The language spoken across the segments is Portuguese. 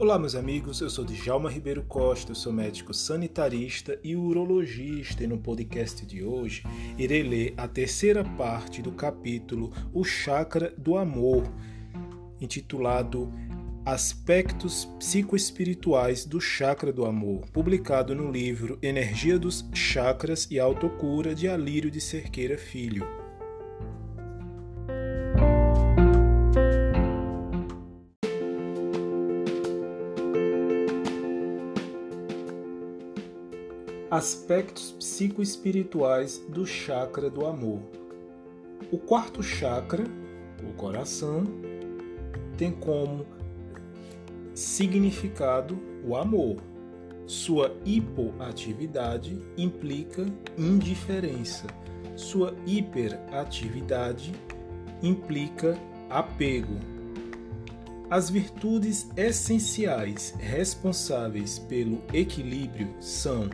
Olá, meus amigos. Eu sou Djalma Ribeiro Costa, eu sou médico sanitarista e urologista. E no podcast de hoje irei ler a terceira parte do capítulo O Chakra do Amor, intitulado Aspectos Psicoespirituais do Chakra do Amor, publicado no livro Energia dos Chakras e Autocura de Alírio de Cerqueira Filho. Aspectos psicoespirituais do chakra do amor. O quarto chakra, o coração, tem como significado o amor. Sua hipoatividade implica indiferença. Sua hiperatividade implica apego. As virtudes essenciais responsáveis pelo equilíbrio são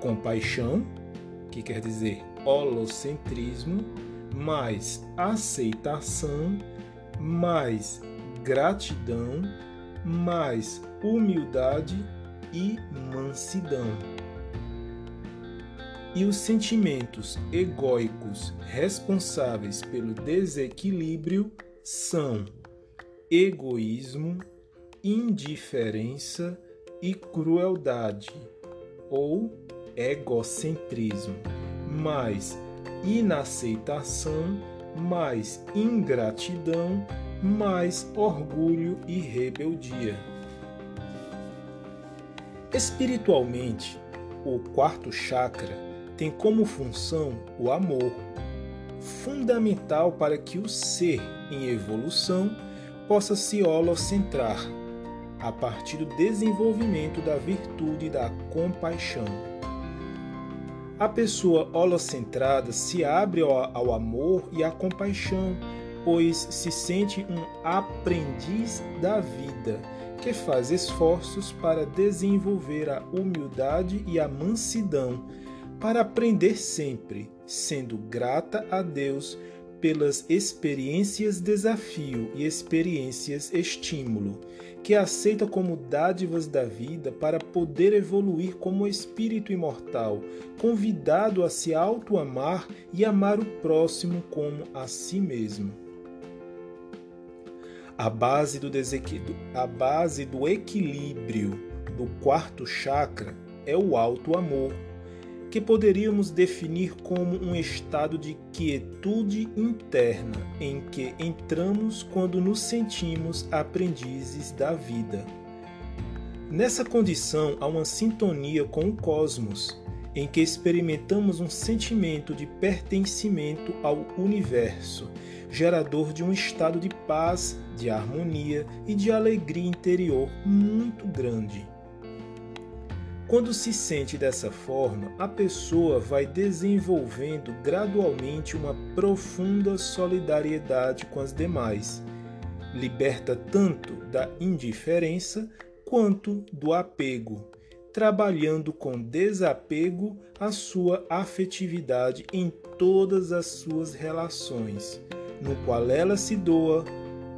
compaixão, que quer dizer holocentrismo, mais aceitação, mais gratidão, mais humildade e mansidão. E os sentimentos egóicos responsáveis pelo desequilíbrio são egoísmo, indiferença e crueldade, ou egocentrismo, mais inaceitação, mais ingratidão, mais orgulho e rebeldia. Espiritualmente, o quarto chakra tem como função o amor, fundamental para que o ser em evolução possa se holocentrar a partir do desenvolvimento da virtude da compaixão. A pessoa holocentrada se abre ao, amor e à compaixão, pois se sente um aprendiz da vida, que faz esforços para desenvolver a humildade e a mansidão, para aprender sempre, sendo grata a Deus pelas experiências desafio e experiências estímulo, que aceita como dádivas da vida para poder evoluir como espírito imortal, convidado a se auto-amar e amar o próximo como a si mesmo. A base do, a base do equilíbrio do quarto chakra é o auto-amor que poderíamos definir como um estado de quietude interna em que entramos quando nos sentimos aprendizes da vida. Nessa condição há uma sintonia com o cosmos, em que experimentamos um sentimento de pertencimento ao universo, gerador de um estado de paz, de harmonia e de alegria interior muito grande. Quando se sente dessa forma, a pessoa vai desenvolvendo gradualmente uma profunda solidariedade com as demais. Liberta tanto da indiferença quanto do apego, trabalhando com desapego a sua afetividade em todas as suas relações, no qual ela se doa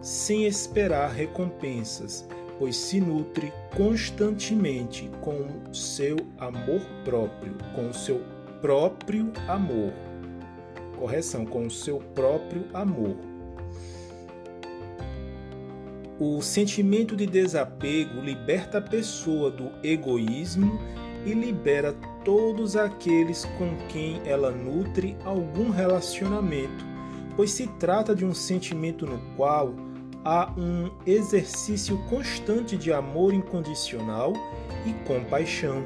sem esperar recompensas pois se nutre constantemente com seu amor próprio, com o seu próprio amor. Correção, com o seu próprio amor. O sentimento de desapego liberta a pessoa do egoísmo e libera todos aqueles com quem ela nutre algum relacionamento, pois se trata de um sentimento no qual há um exercício constante de amor incondicional e compaixão.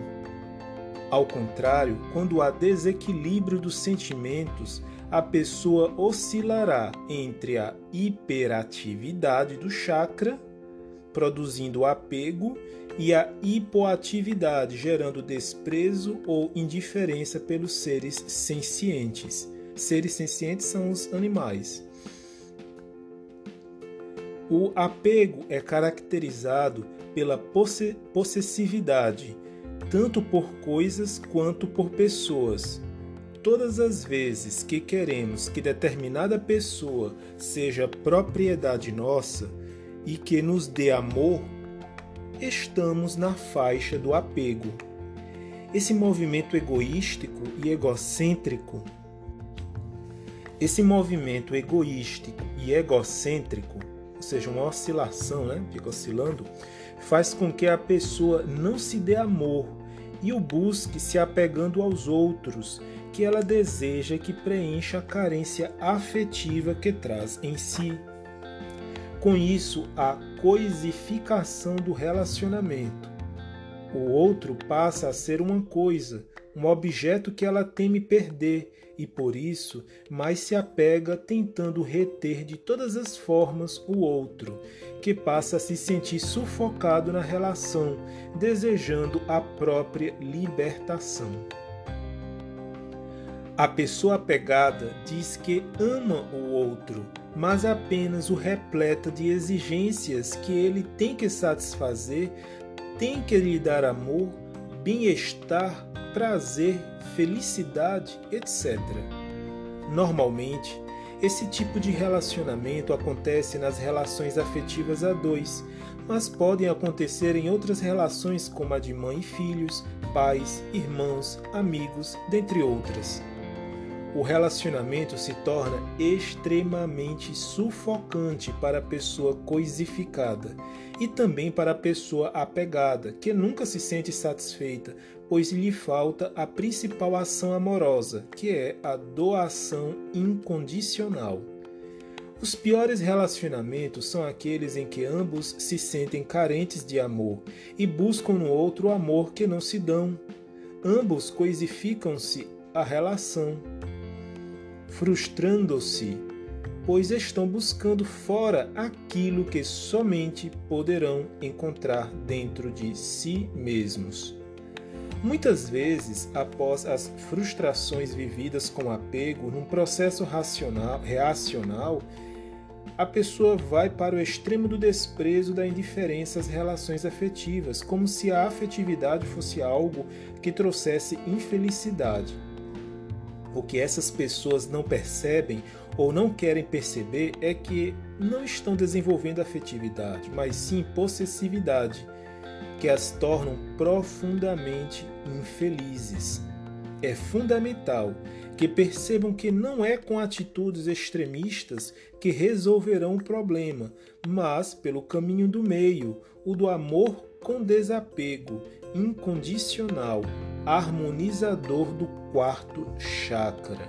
Ao contrário, quando há desequilíbrio dos sentimentos, a pessoa oscilará entre a hiperatividade do chakra, produzindo apego, e a hipoatividade, gerando desprezo ou indiferença pelos seres sencientes. Seres sencientes são os animais. O apego é caracterizado pela possessividade, tanto por coisas quanto por pessoas. Todas as vezes que queremos que determinada pessoa seja propriedade nossa e que nos dê amor, estamos na faixa do apego. Esse movimento egoístico e egocêntrico, esse movimento egoístico e egocêntrico, seja, uma oscilação, né? Fica oscilando, faz com que a pessoa não se dê amor e o busque se apegando aos outros, que ela deseja que preencha a carência afetiva que traz em si. Com isso, a coisificação do relacionamento. O outro passa a ser uma coisa, um objeto que ela teme perder e por isso mais se apega tentando reter de todas as formas o outro, que passa a se sentir sufocado na relação, desejando a própria libertação. A pessoa apegada diz que ama o outro, mas apenas o repleta de exigências que ele tem que satisfazer, tem que lhe dar amor, bem-estar, prazer, felicidade, etc. Normalmente, esse tipo de relacionamento acontece nas relações afetivas a dois, mas podem acontecer em outras relações como a de mãe e filhos, pais, irmãos, amigos, dentre outras o relacionamento se torna extremamente sufocante para a pessoa coisificada e também para a pessoa apegada, que nunca se sente satisfeita, pois lhe falta a principal ação amorosa, que é a doação incondicional. Os piores relacionamentos são aqueles em que ambos se sentem carentes de amor e buscam no outro o amor que não se dão. Ambos coisificam-se a relação frustrando-se, pois estão buscando fora aquilo que somente poderão encontrar dentro de si mesmos. Muitas vezes, após as frustrações vividas com apego, num processo racional, reacional, a pessoa vai para o extremo do desprezo, da indiferença às relações afetivas, como se a afetividade fosse algo que trouxesse infelicidade. O que essas pessoas não percebem ou não querem perceber é que não estão desenvolvendo afetividade, mas sim possessividade, que as tornam profundamente infelizes. É fundamental que percebam que não é com atitudes extremistas que resolverão o problema, mas pelo caminho do meio, o do amor com desapego incondicional, harmonizador do quarto chakra.